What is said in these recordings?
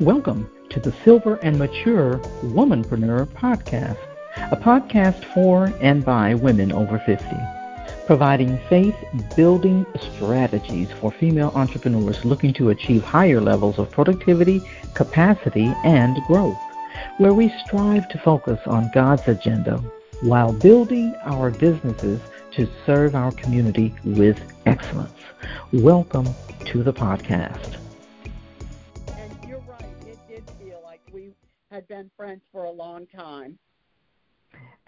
Welcome to the Silver and Mature Womanpreneur Podcast, a podcast for and by women over 50, providing faith building strategies for female entrepreneurs looking to achieve higher levels of productivity, capacity, and growth, where we strive to focus on God's agenda while building our businesses to serve our community with excellence. Welcome to the podcast. Had been friends for a long time.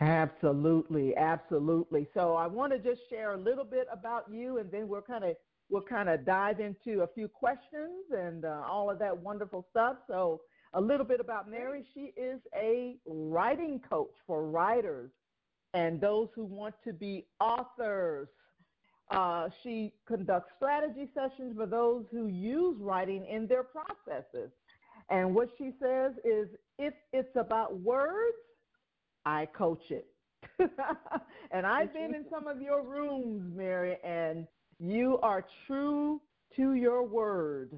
Absolutely, absolutely. So I want to just share a little bit about you, and then we'll kind of we'll kind of dive into a few questions and uh, all of that wonderful stuff. So a little bit about Mary. She is a writing coach for writers and those who want to be authors. Uh, she conducts strategy sessions for those who use writing in their processes. And what she says is if it's about words, I coach it. and I've been in some of your rooms, Mary, and you are true to your word.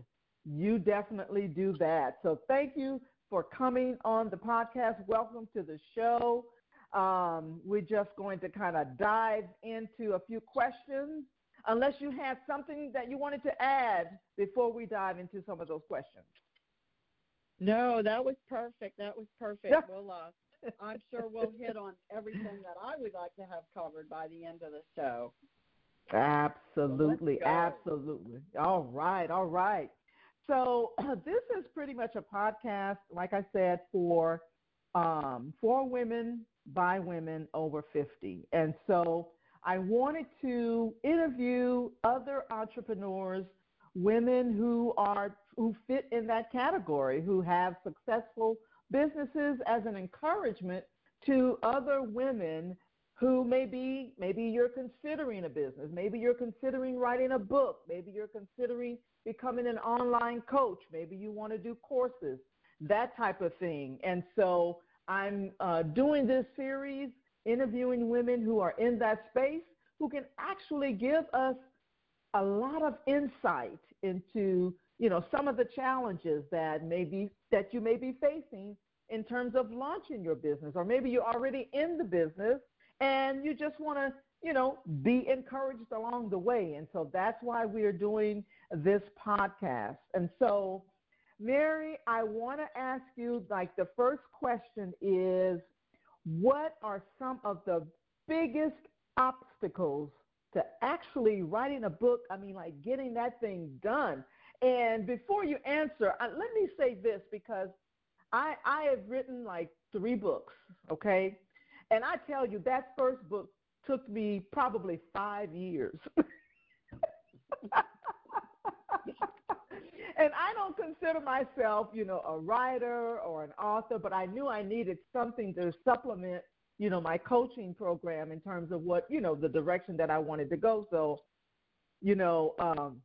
You definitely do that. So thank you for coming on the podcast. Welcome to the show. Um, we're just going to kind of dive into a few questions, unless you had something that you wanted to add before we dive into some of those questions. No, that was perfect. That was perfect. we'll, uh, I'm sure we'll hit on everything that I would like to have covered by the end of the show. Absolutely, so absolutely. All right, all right. So this is pretty much a podcast, like I said, for um, for women by women over 50. And so I wanted to interview other entrepreneurs, women who are who fit in that category, who have successful businesses as an encouragement to other women who maybe maybe you're considering a business, maybe you're considering writing a book, maybe you're considering becoming an online coach, maybe you want to do courses, that type of thing. And so I'm uh, doing this series interviewing women who are in that space who can actually give us a lot of insight into you know some of the challenges that maybe that you may be facing in terms of launching your business or maybe you're already in the business and you just want to you know be encouraged along the way. And so that's why we're doing this podcast. And so mary i want to ask you like the first question is what are some of the biggest obstacles to actually writing a book? I mean like getting that thing done and before you answer, let me say this because I I have written like three books, okay? And I tell you that first book took me probably 5 years. and I don't consider myself, you know, a writer or an author, but I knew I needed something to supplement, you know, my coaching program in terms of what, you know, the direction that I wanted to go. So, you know, um,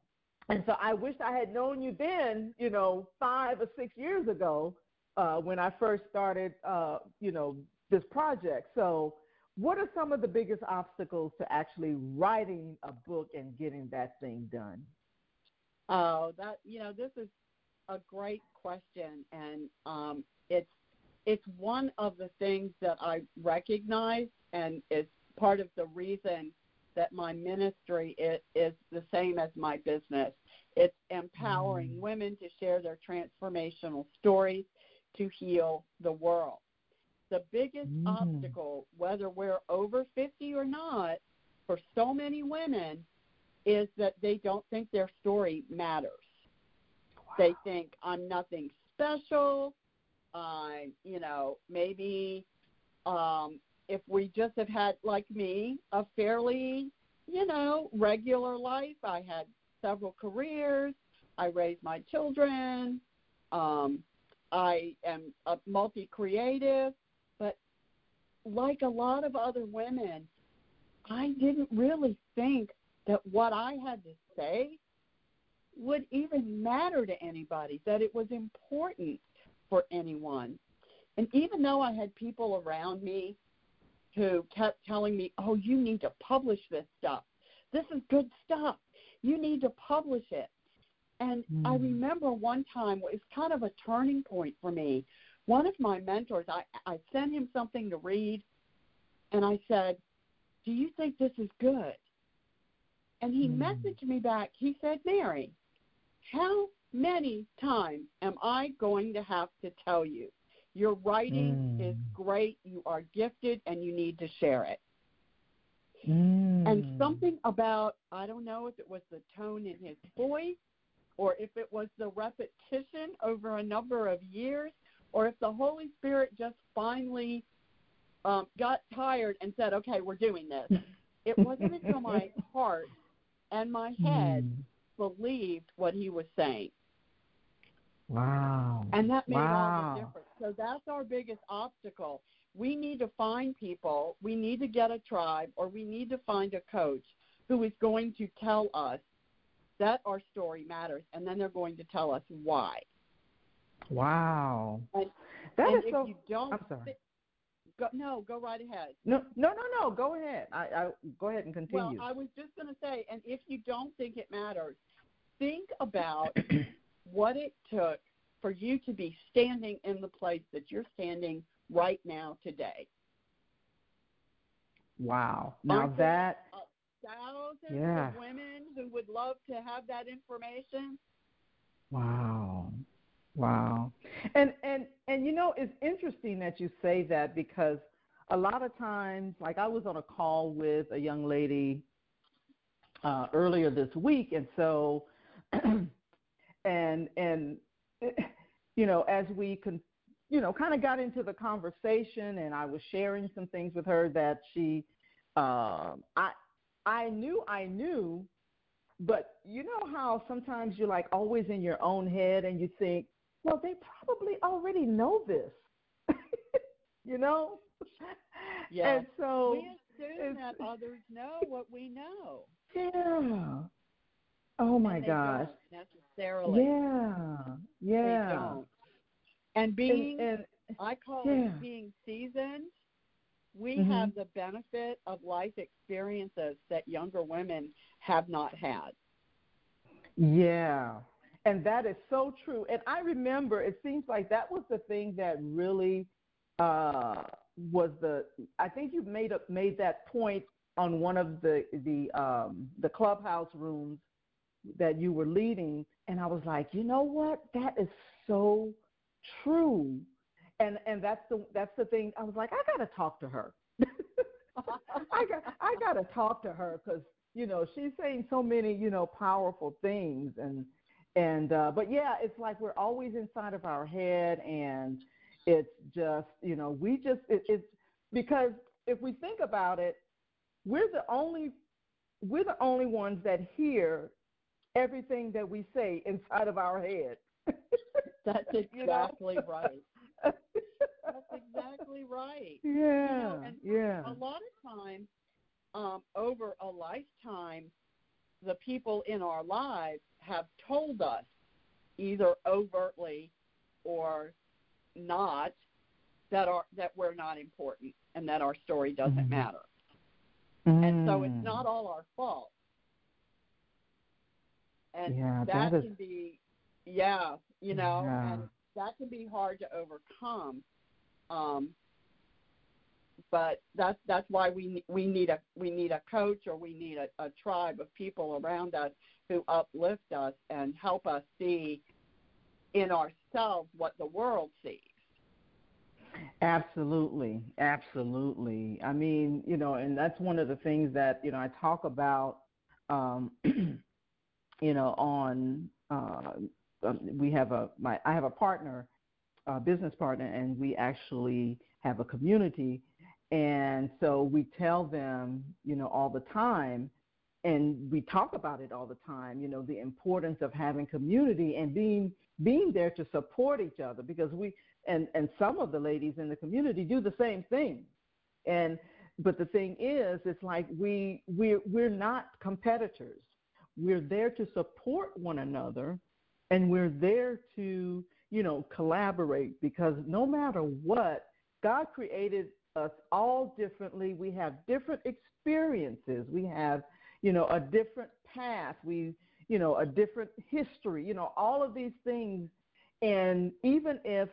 and so I wish I had known you then, you know, five or six years ago uh, when I first started, uh, you know, this project. So, what are some of the biggest obstacles to actually writing a book and getting that thing done? Oh, that you know, this is a great question, and um, it's it's one of the things that I recognize, and it's part of the reason that my ministry is, is the same as my business. It's empowering mm. women to share their transformational stories to heal the world. The biggest mm. obstacle, whether we're over 50 or not, for so many women is that they don't think their story matters. Wow. They think I'm nothing special. I, you know, maybe um, if we just have had, like me, a fairly, you know, regular life, I had several careers, I raised my children, um, I am a multi creative, but like a lot of other women, I didn't really think that what I had to say would even matter to anybody, that it was important for anyone. And even though I had people around me who kept telling me, "Oh, you need to publish this stuff. This is good stuff. You need to publish it." And mm. I remember one time it was kind of a turning point for me. One of my mentors, I, I sent him something to read, and I said, "Do you think this is good?" And he mm. messaged me back. He said, "Mary, how many times am I going to have to tell you your writing mm. is great, you are gifted, and you need to share it?" Mm. And something about, I don't know if it was the tone in his voice or if it was the repetition over a number of years or if the Holy Spirit just finally um, got tired and said, okay, we're doing this. It wasn't until my heart and my head mm. believed what he was saying. Wow. And that made wow. all the difference. So that's our biggest obstacle we need to find people, we need to get a tribe, or we need to find a coach who is going to tell us that our story matters, and then they're going to tell us why. Wow. And, that and is so. You don't I'm sorry. go, no, go right ahead. No, no, no, no. Go ahead. I, I go ahead and continue. Well, I was just going to say, and if you don't think it matters, think about what it took for you to be standing in the place that you're standing right now today. Wow. Now that thousands yeah. of women who would love to have that information. Wow. Wow. And and and you know it's interesting that you say that because a lot of times like I was on a call with a young lady uh earlier this week and so and and you know as we con- you know, kind of got into the conversation, and I was sharing some things with her that she, uh, I, I knew I knew, but you know how sometimes you're like always in your own head, and you think, well, they probably already know this, you know. Yeah. And so we assume that others know what we know. Yeah. Oh my gosh. necessarily. Yeah. Yeah. And being, and, and, I call yeah. it being seasoned. We mm-hmm. have the benefit of life experiences that younger women have not had. Yeah. And that is so true. And I remember it seems like that was the thing that really uh, was the I think you made up made that point on one of the the um, the clubhouse rooms that you were leading and I was like, "You know what? That is so true. And and that's the that's the thing. I was like, I gotta talk to her. I got I gotta talk to her because you know she's saying so many you know powerful things and and uh, but yeah, it's like we're always inside of our head and it's just you know we just it, it's because if we think about it, we're the only we're the only ones that hear everything that we say inside of our head. That's exactly you know? right. That's exactly right. Yeah. You know, and yeah. A lot of times, um, over a lifetime, the people in our lives have told us, either overtly or not, that are that we're not important and that our story doesn't mm. matter. Mm. And so it's not all our fault. And yeah, that, that is... can be yeah, you know, yeah. and that can be hard to overcome. Um, but that's that's why we we need a we need a coach or we need a, a tribe of people around us who uplift us and help us see in ourselves what the world sees. Absolutely, absolutely. I mean, you know, and that's one of the things that you know I talk about, um, you know, on uh, we have a my I have a partner, a business partner, and we actually have a community, and so we tell them, you know, all the time, and we talk about it all the time. You know, the importance of having community and being being there to support each other because we and and some of the ladies in the community do the same thing, and but the thing is, it's like we we're we're not competitors. We're there to support one another and we're there to you know collaborate because no matter what god created us all differently. We have different experiences. We have you know a different path. We you know, a different history, you know, all of these things. And even if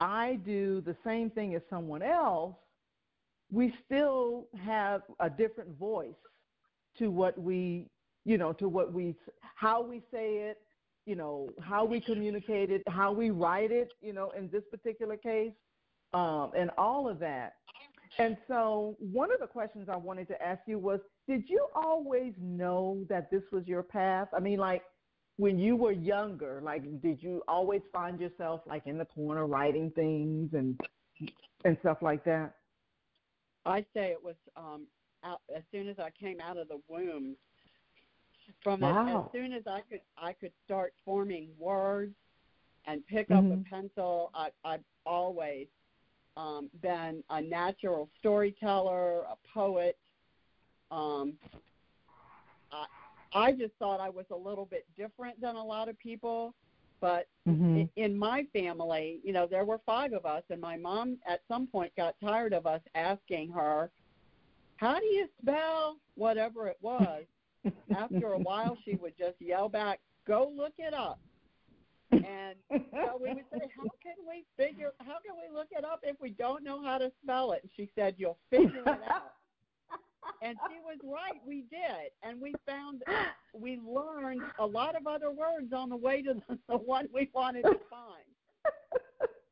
I do the same thing as someone else, we still have a different voice to what we, you know, to what we, how we say it, you know, how we communicate it, how we write it, you know, in this particular case, um, and all of that. And so, one of the questions I wanted to ask you was Did you always know that this was your path? I mean, like, when you were younger, like, did you always find yourself, like, in the corner writing things and and stuff like that? I say it was um, out, as soon as I came out of the womb. From wow. as, as soon as I could, I could start forming words and pick mm-hmm. up a pencil. I, I've always um, been a natural storyteller, a poet. Um, I, I just thought I was a little bit different than a lot of people. But mm-hmm. in, in my family, you know, there were five of us, and my mom at some point got tired of us asking her, "How do you spell whatever it was?" After a while, she would just yell back, "Go look it up." And so we would say, "How can we figure? How can we look it up if we don't know how to spell it?" And she said, "You'll figure it out." and she was right. We did, and we found we learned a lot of other words on the way to the, the one we wanted to find.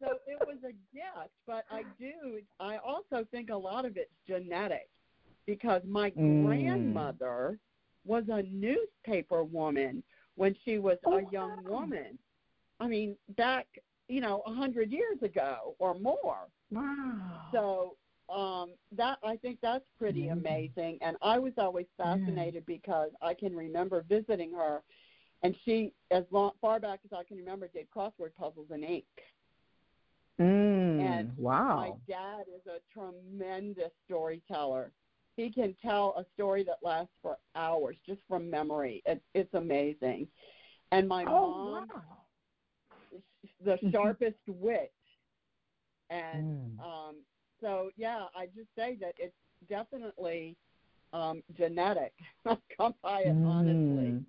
So it was a gift, but I do. I also think a lot of it's genetic, because my mm. grandmother was a newspaper woman when she was oh, a young wow. woman. I mean, back you know a hundred years ago or more. Wow. So um that i think that's pretty mm-hmm. amazing and i was always fascinated because i can remember visiting her and she as long far back as i can remember did crossword puzzles in ink mm, and wow my dad is a tremendous storyteller he can tell a story that lasts for hours just from memory it, it's amazing and my oh, mom wow. the sharpest wit and mm. um so yeah, I just say that it's definitely um, genetic. Come by it mm. honestly.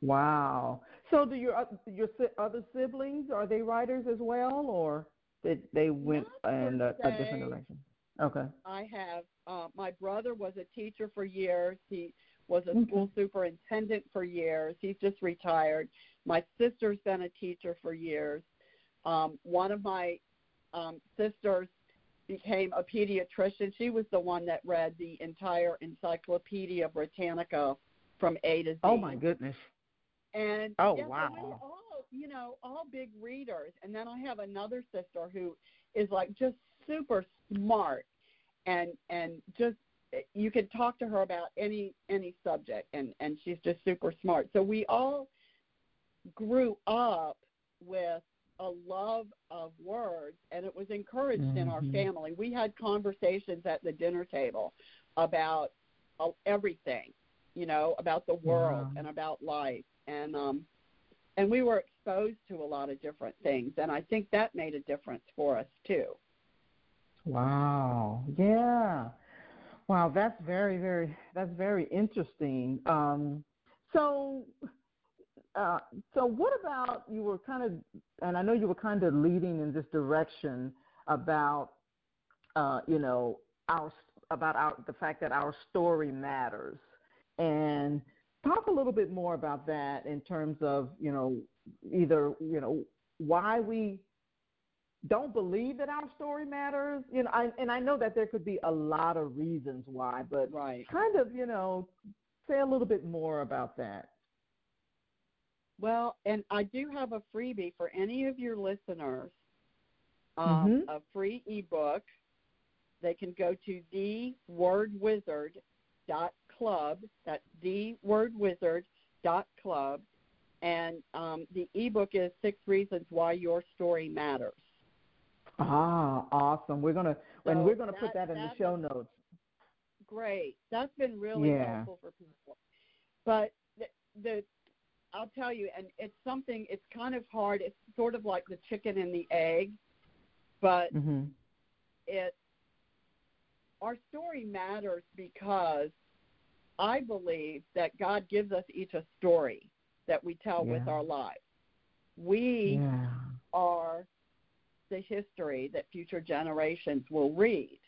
Wow. So do your your other siblings are they writers as well, or did they went in a, a, different direction? Okay. I have. Uh, my brother was a teacher for years. He was a school superintendent for years. He's just retired. My sister's been a teacher for years. Um, one of my um, sisters became a pediatrician. She was the one that read the entire Encyclopedia Britannica from A to Z. Oh my goodness. And oh yeah, wow. all, you know, all big readers. And then I have another sister who is like just super smart and and just you can talk to her about any any subject and and she's just super smart. So we all grew up with a love of words, and it was encouraged mm-hmm. in our mm-hmm. family. We had conversations at the dinner table about uh, everything, you know, about the world and about life, and um, and we were exposed to a lot of different things, and I think that made a difference for us too. Wow! Yeah. Wow, that's very, very, that's very interesting. Um, so, uh, so what about you were kind of, and I know you were kind of leading in this direction about, uh, you know, our about our the fact that our story matters, and talk a little bit more about that in terms of you know either you know why we don't believe that our story matters you know I, and i know that there could be a lot of reasons why but right. kind of you know say a little bit more about that well, and I do have a freebie for any of your listeners. Um, mm-hmm. A free ebook. They can go to thewordwizard.club. That's thewordwizard.club. And um, the ebook is Six Reasons Why Your Story Matters. Ah, awesome. We're gonna so and we're gonna that, put that in the show notes. Great. That's been really yeah. helpful for people. But the, the I'll tell you, and it's something. It's kind of hard. It's sort of like the chicken and the egg, but mm-hmm. it our story matters because I believe that God gives us each a story that we tell Yeah. with our lives. We Yeah. are the history that future generations will read.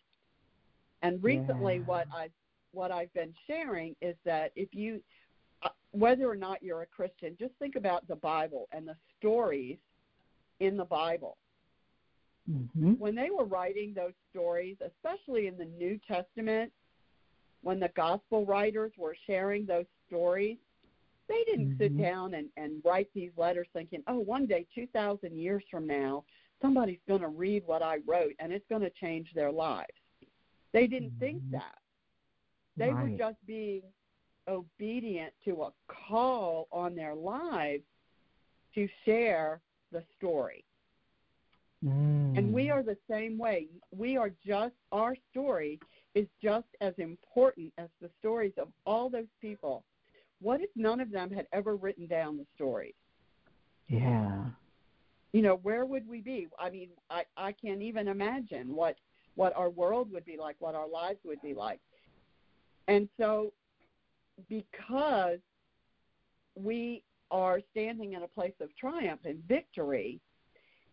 And recently, Yeah. what I what I've been sharing is that if you, uh, whether or not you're a Christian, just think about the Bible and the stories in the Bible. Mhm. When they were writing those stories, especially in the New Testament, when the gospel writers were sharing those stories, they didn't sit Mhm. down and, and write these letters thinking, oh, one day, 2,000 years from now, somebody's going to read what I wrote and it's going to change their lives. They didn't think Mhm. that. They were just being obedient to a call on their lives to share the story. Mm. And we are the same way. We are just, our story is just as important as the stories of all those people. What if none of them had ever written down the stories? Yeah. You know, where would we be? I mean, I, I can't even imagine what, what our world would be like, what our lives would be like. And so, because we are standing in a place of triumph and victory,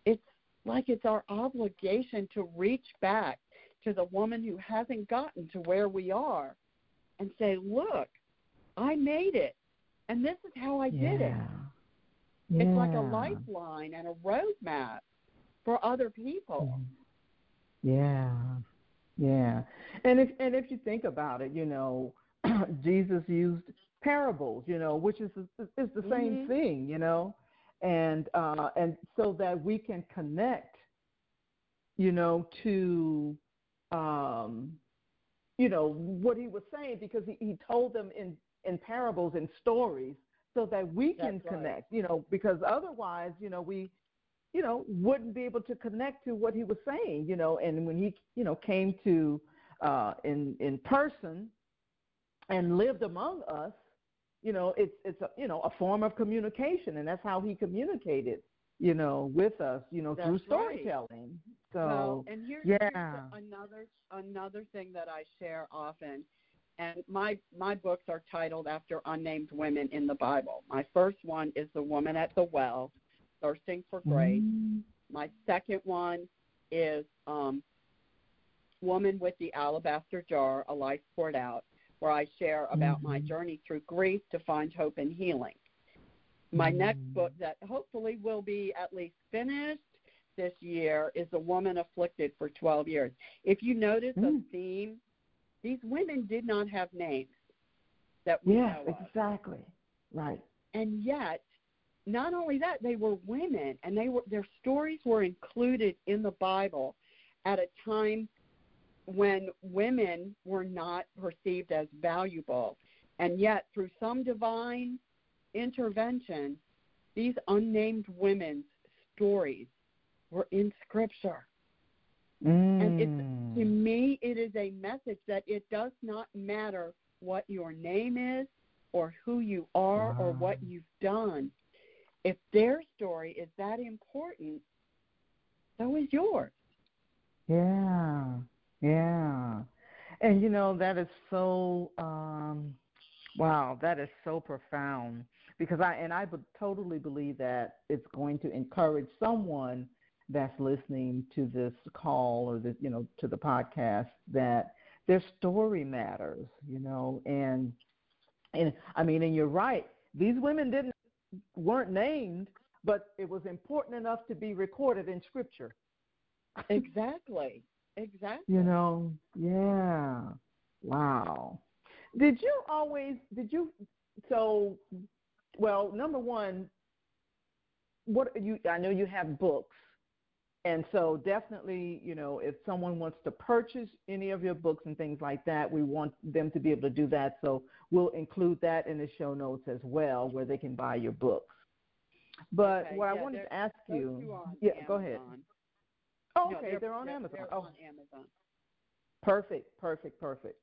it's like it's our obligation to reach back to the woman who hasn't gotten to where we are and say, Look, I made it. And this is how I did it. Yeah. It's like a lifeline and a roadmap for other people. Yeah. Yeah. And if and if you think about it, you know, Jesus used parables, you know, which is is the same Mhm. thing, you know. And uh and so that we can connect you know to um you know what he was saying because he, he told them in in parables and stories so that we can That's right. connect, you know, because otherwise, you know, we you know, wouldn't be able to connect to what he was saying, you know, and when he, you know, came to uh in in person and lived among us, you know, it's it's a you know, a form of communication and that's how he communicated, you know, with us, you know, through That's right. storytelling. So well, and here, yeah. here's another another thing that I share often, and my my books are titled after unnamed women in the Bible. My first one is the woman at the well, thirsting for grace. Mm, My second one is um, woman with the alabaster jar, a life poured out, where I share about my Mhm. journey through grief to find hope and healing. My next Mm. book that hopefully will be at least finished this year is A Woman Afflicted for 12 Years. If you notice a Mm. theme, these women did not have names that we Yes, know of. exactly. Right. And yet, not only that, they were women and they were their stories were included in the Bible at a time when women were not perceived as valuable. And yet, through some divine intervention, these unnamed women's stories were in Scripture. And it's, to Mm. me, it is a message that it does not matter what your name is or who you are or what you've done. If their story is that important, so is yours. Yeah, yeah. And you know that is so um wow, that is so profound because I and I totally believe that it's going to encourage someone that's listening to this call or the you know to the podcast that their story matters, you know, and and I mean and you're right. These women didn't weren't named, but it was important enough to be recorded in scripture. Exactly. Exactly. You know, yeah. Wow. Did you always did you so well, number one, what you I know you have books. And so definitely, you know, if someone wants to purchase any of your books and things like that, we want them to be able to do that. So we'll include that in the show notes as well where they can buy your books. But Okay, what I wanted to ask you Yeah, go ahead. Amazon. Oh, No, okay, they're, they're, on they're- Amazon. They're oh. on Amazon. Perfect, perfect, perfect.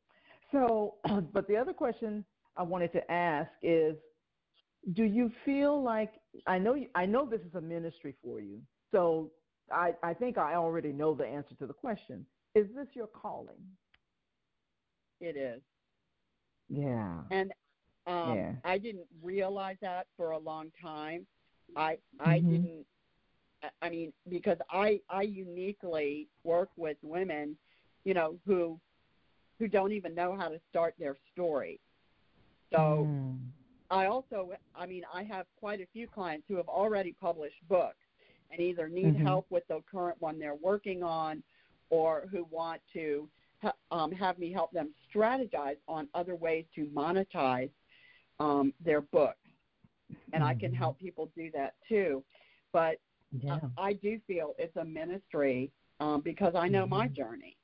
So, but the other question I wanted to ask is, do you feel like I know you, I know this is a ministry for you, so I I think I already know the answer to the question. Is this your calling? It is. Yeah. And um, yeah. I didn't realize that for a long time. I I Mhm. didn't. I mean, because I I uniquely work with women, you know, who who don't even know how to start their story. So Mm. I also, I mean, I have quite a few clients who have already published books and either need Mhm. help with the current one they're working on, or who want to ha- um, have me help them strategize on other ways to monetize um, their books. And I can Mhm. help people do that too. But Yeah. uh, I do feel it's a ministry um, because I know my Mhm. journey.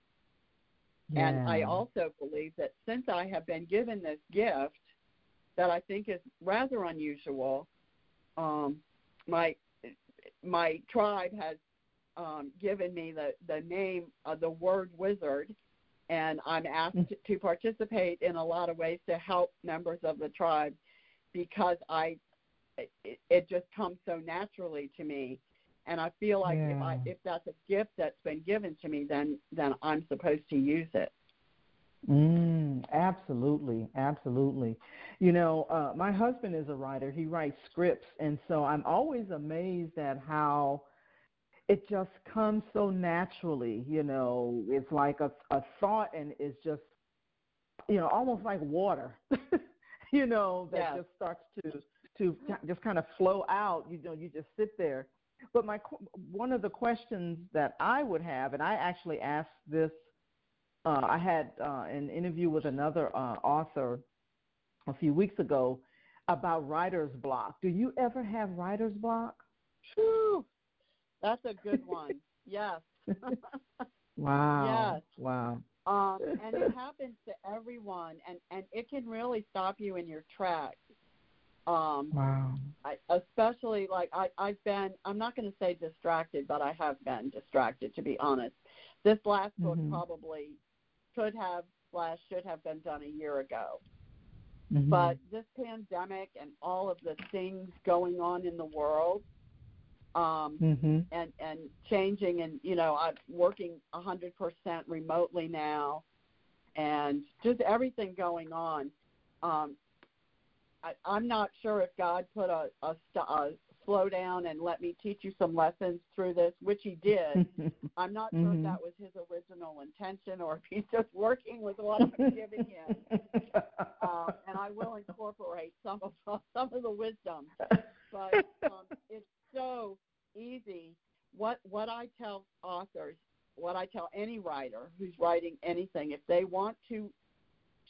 And I also believe that since I have been given this gift that I think is rather unusual, um, my my tribe has um, given me the, the name of the word wizard, and I'm asked Mm. to participate in a lot of ways to help members of the tribe because I it, it just comes so naturally to me, and I feel like if I if that's a gift that's been given to me, then then I'm supposed to use it. Mm, absolutely, absolutely. You know, uh, my husband is a writer. He writes scripts, and so I'm always amazed at how it just comes so naturally. You know, it's like a a thought, and it's just, you know, almost like water. you know, that Yes. just starts to to just kind of flow out. You know, you just sit there. But my one of the questions that I would have, and I actually asked this uh, I had uh, an interview with another uh, author a few weeks ago about writer's block. Do you ever have writer's block? Whew, that's a good one. yes. Wow. Yes. Wow. Um, and it happens to everyone, and and it can really stop you in your tracks. Um, Wow. I, especially like I I've been I'm not going to say distracted, but I have been distracted to be honest. This last book Mhm. probably could have slash should have been done a year ago. Mhm. But this pandemic and all of the things going on in the world, um, Mhm. and and changing and you know i'm working a hundred percent remotely now and just everything going on um i i'm not sure if god put a a, a slow down and let me teach you some lessons through this which he did i'm not sure Mhm. if that was his original intention or if he's just working with what i'm giving him um, and i will incorporate some of some of the wisdom but um, it's so easy. What what I tell authors, what I tell any writer who's writing anything, if they want to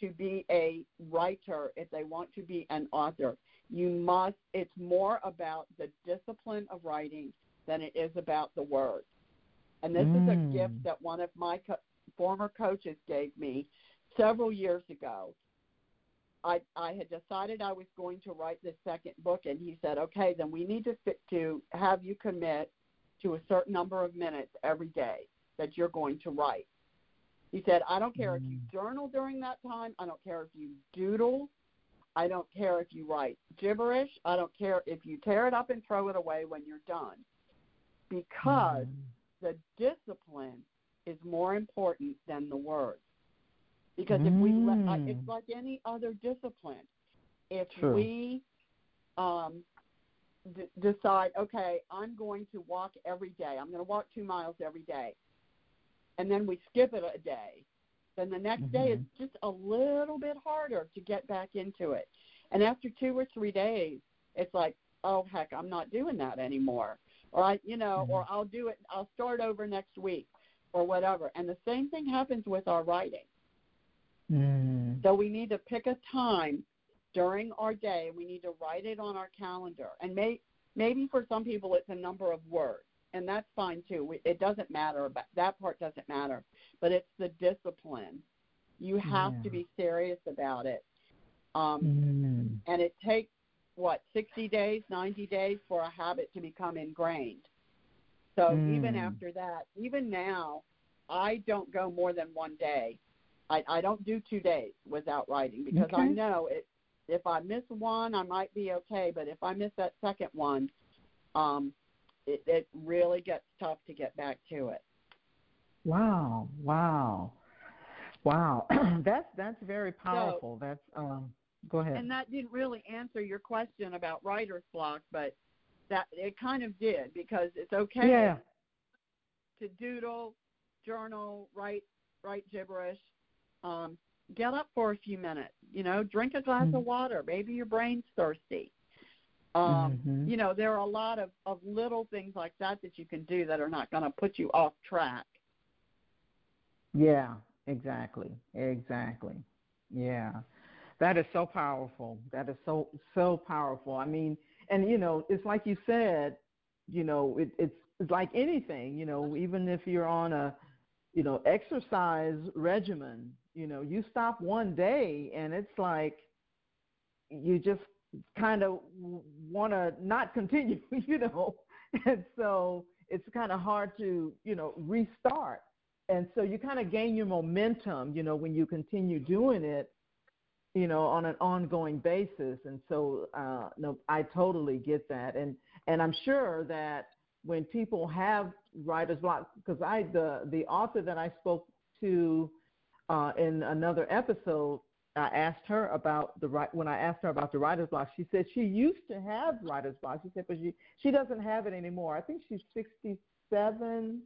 to be a writer, if they want to be an author, you must. It's more about the discipline of writing than it is about the words. And this is a Mm. gift that one of my co- former coaches gave me several years ago. I I had decided I was going to write this second book, and he said, "Okay, then we need to fit, to have you commit to a certain number of minutes every day that you're going to write." He said, "I don't care if you journal during that time. I don't care if you doodle. I don't care if you write gibberish. I don't care if you tear it up and throw it away when you're done, because Mhm. the discipline is more important than the words." Because if we let, I- Mm. it's like any other discipline. If True. we um, d- decide, okay, I'm going to walk every day. I'm going to walk two miles every day, and then we skip it a day, then the next day Mhm. it's just a little bit harder to get back into it. And after two or three days, it's like, oh heck, I'm not doing that anymore, or I, you know, Mhm. or I'll do it. I'll start over next week, or whatever. And the same thing happens with our writing. Mm. So we need to pick a time during our day. We need to write it on our calendar. And may, maybe for some people it's a number of words, and that's fine too. It doesn't matter. About, that part doesn't matter. But it's the discipline. You have Yeah. to be serious about it. Um, Mm. And it takes, what, 60 days, 90 days for a habit to become ingrained. So Mm. even after that, even now, I don't go more than one day. I, I don't do two days without writing because I know it. If I miss one, I might be okay, but if I miss that second one, um, it, it really gets tough to get back to it. Wow, wow. Wow, that's that's very powerful. So, that's um. Go ahead. And that didn't really answer your question about writer's block, but that it kind of did because it's okay yeah. to doodle, journal, write write gibberish. Um, get up for a few minutes. You know, drink a glass mm-hmm. of water. Maybe your brain's thirsty. Um, mm-hmm. You know, there are a lot of, of little things like that that you can do that are not going to put you off track. Yeah, exactly, exactly. Yeah, that is so powerful. That is so so powerful. I mean, and you know, it's like you said. You know, it, it's it's like anything. You know, even if you're on a you know exercise regimen, you know, you stop one day and it's like you just kind of want to not continue, you know, and so it's kind of hard to, you know, restart. And so you kind of gain your momentum, you know, when you continue doing it, you know, on an ongoing basis. And so, uh, no, I totally get that. And and I'm sure that when people have writer's block, because I the the author that I spoke to uh, in another episode, I asked her about the right when I asked her about the writer's block. She said she used to have writer's block. She said, but she she doesn't have it anymore. I think she's 67,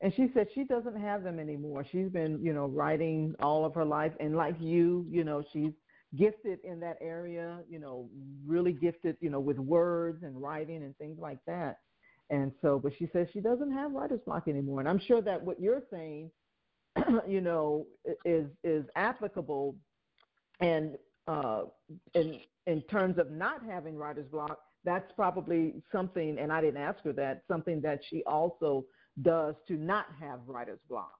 and she said she doesn't have them anymore. She's been you know writing all of her life, and like you, you know, she's gifted in that area. You know, really gifted, you know, with words and writing and things like that. And so, but she says she doesn't have writer's block anymore. And I'm sure that what you're saying, you know, is is applicable and uh, in in terms of not having writer's block, that's probably something, and I didn't ask her that, something that she also does to not have writer's block.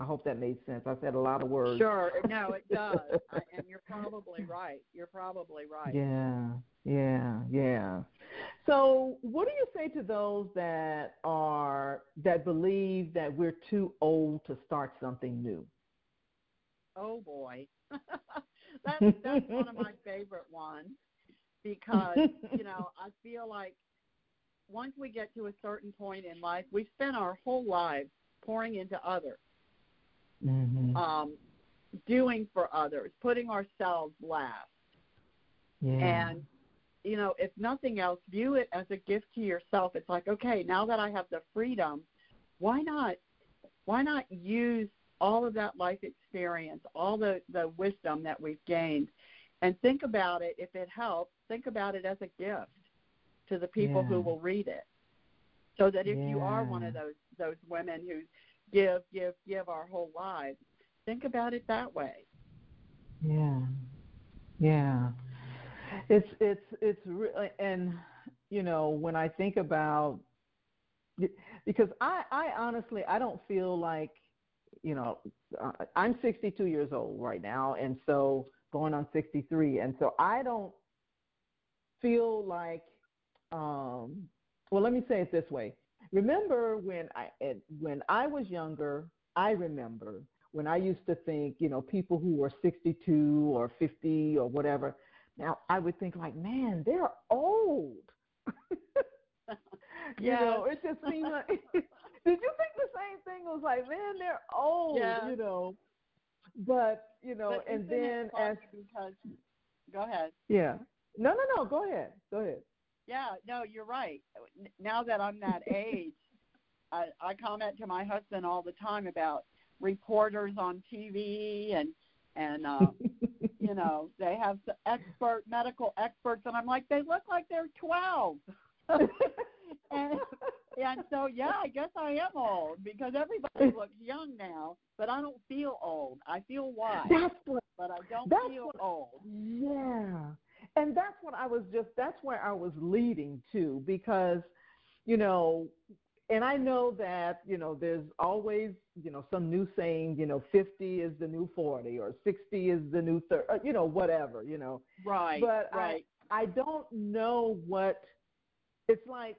I hope that made sense. I said a lot of words. Sure. No, it does. I, and you're probably right. You're probably right. Yeah. Yeah, yeah. So, what do you say to those that are that believe that we're too old to start something new? Oh boy. That's that's one of my favorite ones because you know I feel like once we get to a certain point in life, we spend our whole lives pouring into others, mm-hmm. um, doing for others, putting ourselves last, yeah. and you know, if nothing else, view it as a gift to yourself. It's like, okay, now that I have the freedom, why not why not use all of that life experience, all the, the wisdom that we've gained, and think about it, if it helps, think about it as a gift to the people yeah. who will read it. So that if yeah. you are one of those those women who give, give, give our whole lives, think about it that way. Yeah. Yeah. It's it's it's really and you know, when I think about because I I honestly I don't feel like you know, uh, I'm 62 years old right now, and so going on 63, and so I don't feel like. Um, well, let me say it this way. Remember when I when I was younger, I remember when I used to think, you know, people who were 62 or 50 or whatever. Now I would think like, man, they're old. you know, it just seemed like. did you think the same thing? It was like, man, they're old, yeah. you know. But you know, but and then as because, go ahead. Yeah. No, no, no. Go ahead. Go ahead. Yeah. No, you're right. Now that I'm that age, I, I comment to my husband all the time about reporters on TV and and uh, you know they have the expert medical experts, and I'm like, they look like they're 12. and and so yeah, I guess I am old because everybody looks young now, but I don't feel old. I feel wise. That's what, but I don't feel what, old. Yeah. And that's what I was just that's where I was leading to because you know and I know that, you know, there's always, you know, some new saying, you know, 50 is the new 40 or 60 is the new 30, uh, you know, whatever, you know. Right. But right. I I don't know what it's like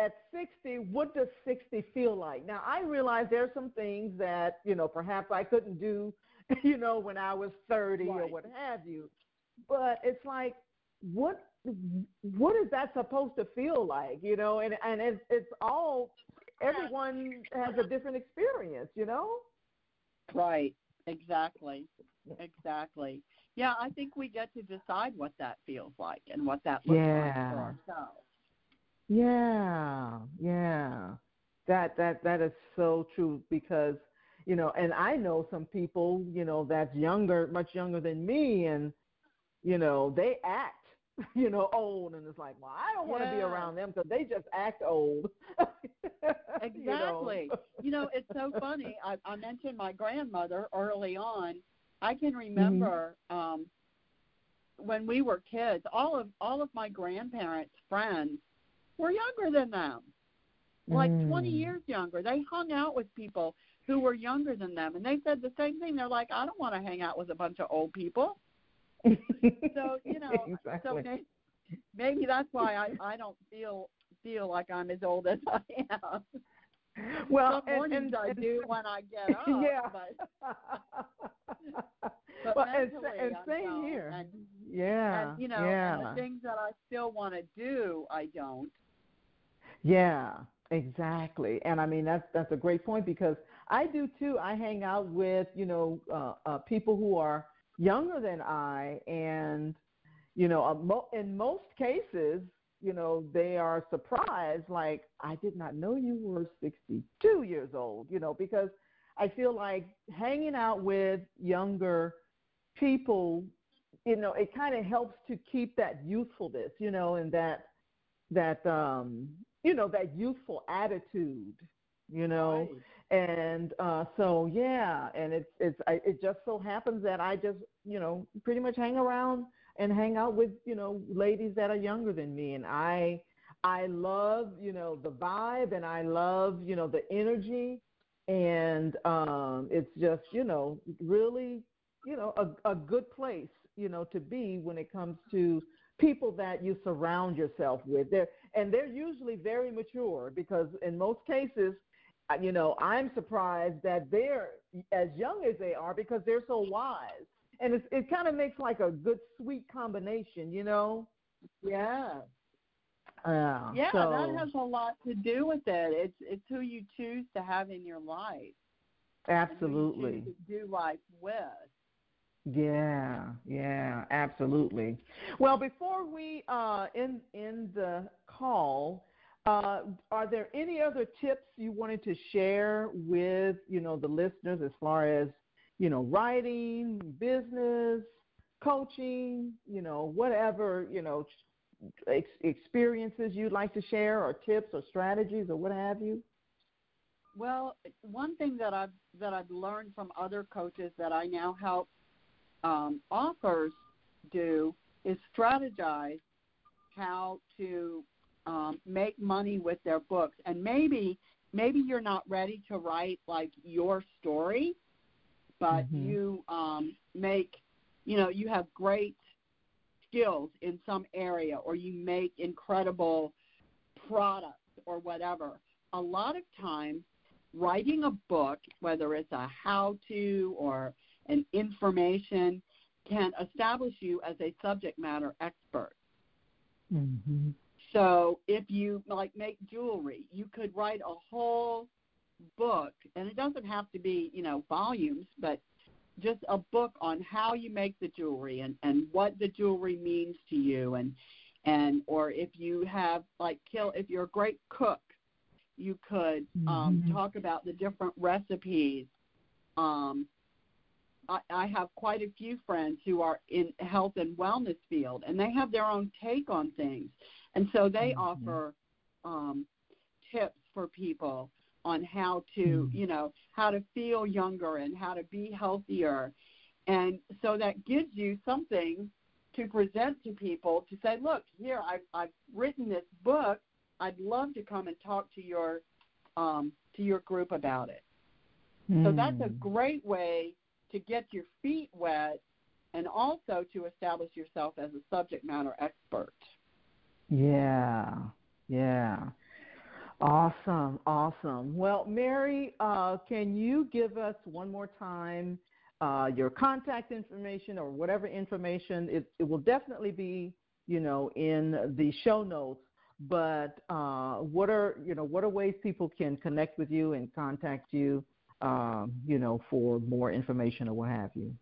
at 60, what does 60 feel like? Now, I realize there's some things that, you know, perhaps I couldn't do, you know, when I was 30 right. or what have you. But it's like, what what is that supposed to feel like, you know? And and it's it's all everyone has a different experience, you know? Right. Exactly. Exactly. Yeah, I think we get to decide what that feels like and what that looks yeah. like for ourselves. Yeah, yeah. That that that is so true because you know, and I know some people, you know, that's younger, much younger than me, and you know, they act, you know, old, and it's like, well, I don't want to be around them because they just act old. exactly. you, know? you know, it's so funny. I, I mentioned my grandmother early on. I can remember mm-hmm. um, when we were kids. All of all of my grandparents' friends were younger than them, like mm. 20 years younger. They hung out with people who were younger than them, and they said the same thing. They're like, I don't want to hang out with a bunch of old people. so you know, exactly. so maybe, maybe that's why I I don't feel feel like I'm as old as I am. Well, Some mornings and, I do when I get up. Yeah. But, but well, mentally, and, and same here. And, yeah. And you know, yeah. and the things that I still want to do, I don't. Yeah, exactly. And I mean that's that's a great point because I do too. I hang out with you know uh, uh, people who are younger than I, and you know, uh, in most cases, you know, they are surprised, like, I did not know you were 62 years old, you know, because I feel like hanging out with younger people, you know, it kind of helps to keep that youthfulness, you know, and that, that, um, you know, that youthful attitude, you know? Right. and uh so yeah and it's it's I, it just so happens that i just you know pretty much hang around and hang out with you know ladies that are younger than me. And i i love you know the vibe and i love you know the energy. And um it's just you know really you know a a good place you know to be when it comes to people that you surround yourself with. They're and they're usually very mature because in most cases you know i'm surprised that they're as young as they are because they're so wise and it's, it kind of makes like a good sweet combination, you know. Yeah. Uh, yeah, so, that has a lot to do with it. It's it's who you choose to have in your life. Absolutely. to do life with. Yeah, yeah, absolutely. Well, before we uh, end end the call, uh, are there any other tips you wanted to share with you know the listeners as far as you know, writing, business, coaching, you know, whatever, you know, ex- experiences you'd like to share or tips or strategies or what have you? Well, one thing that I've that I've learned from other coaches that I now help um, authors do is strategize how to um, make money with their books. And maybe maybe you're not ready to write like your story, but mm-hmm. you um, make, you know, you have great skills in some area or you make incredible products or whatever. A lot of times, writing a book, whether it's a how to or an information, can establish you as a subject matter expert. Mm-hmm. So if you like make jewelry, you could write a whole book, and it doesn't have to be, you know, volumes, but just a book on how you make the jewelry and and what the jewelry means to you and and or if you have like kill if you're a great cook you could um mm-hmm. talk about the different recipes um I, I have quite a few friends who are in health and wellness field and they have their own take on things and so they mm-hmm. offer um tips for people on how to, mm-hmm. you know, how to feel younger and how to be healthier. And so that gives you something to present to people to say, look, here I've, I've written this book. I'd love to come and talk to your um, to your group about it. Mm. So that's a hmm. great way to get your feet wet and also to establish yourself as a subject matter expert. Yeah, yeah. Awesome, awesome. Well, Mary, uh, can you give us one more time uh, your contact information or whatever information? It, it will definitely be, you know, in the show notes. But uh, what are, you know, what are ways people can connect with you and contact you um, you know, for more information or what have you?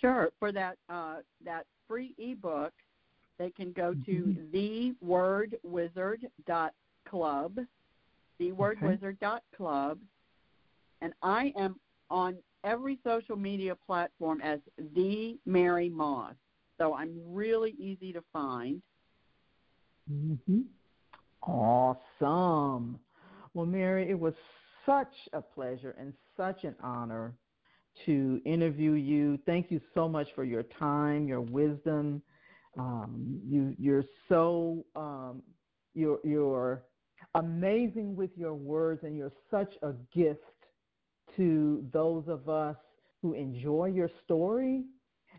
Sure. For that uh, that free ebook, they can go to mm-hmm. thewordwizard.club, thewordwizard.club, and I am on every social media platform as the Mary Moss. So I'm really easy to find. Mm-hmm. Awesome. Well, Mary, it was such a pleasure and such an honor to interview you. Thank you so much for your time, your wisdom. Um, you, you're so um, you're, you're amazing with your words, and you're such a gift to those of us who enjoy your story,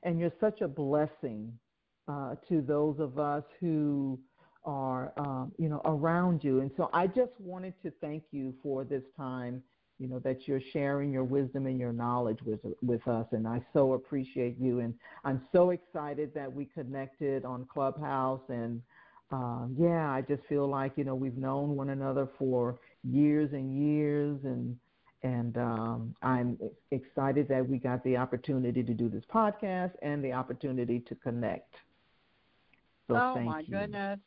and you're such a blessing uh, to those of us who are, um, you know, around you. And so I just wanted to thank you for this time, you know, that you're sharing your wisdom and your knowledge with with us. And I so appreciate you. And I'm so excited that we connected on Clubhouse. And um, yeah, I just feel like you know we've known one another for years and years and and um, I'm excited that we got the opportunity to do this podcast and the opportunity to connect. So oh my you. goodness!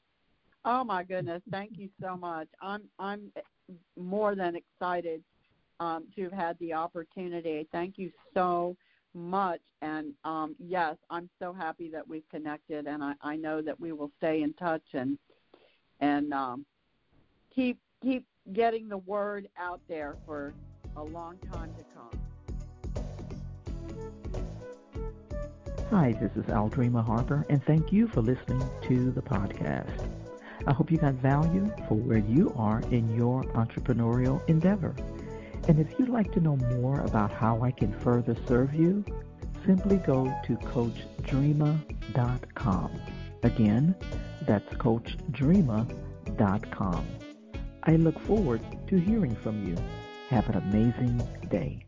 Oh my goodness! Thank you so much. I'm I'm more than excited um, to have had the opportunity. Thank you so much. And um, yes, I'm so happy that we've connected, and I, I know that we will stay in touch and and um, keep keep getting the word out there for a long time to come. Hi, this is Aldreama Harper, and thank you for listening to the podcast. I hope you got value for where you are in your entrepreneurial endeavor. And if you'd like to know more about how I can further serve you, simply go to CoachDreama.com. Again, that's CoachDreama.com. I look forward to hearing from you. Have an amazing day.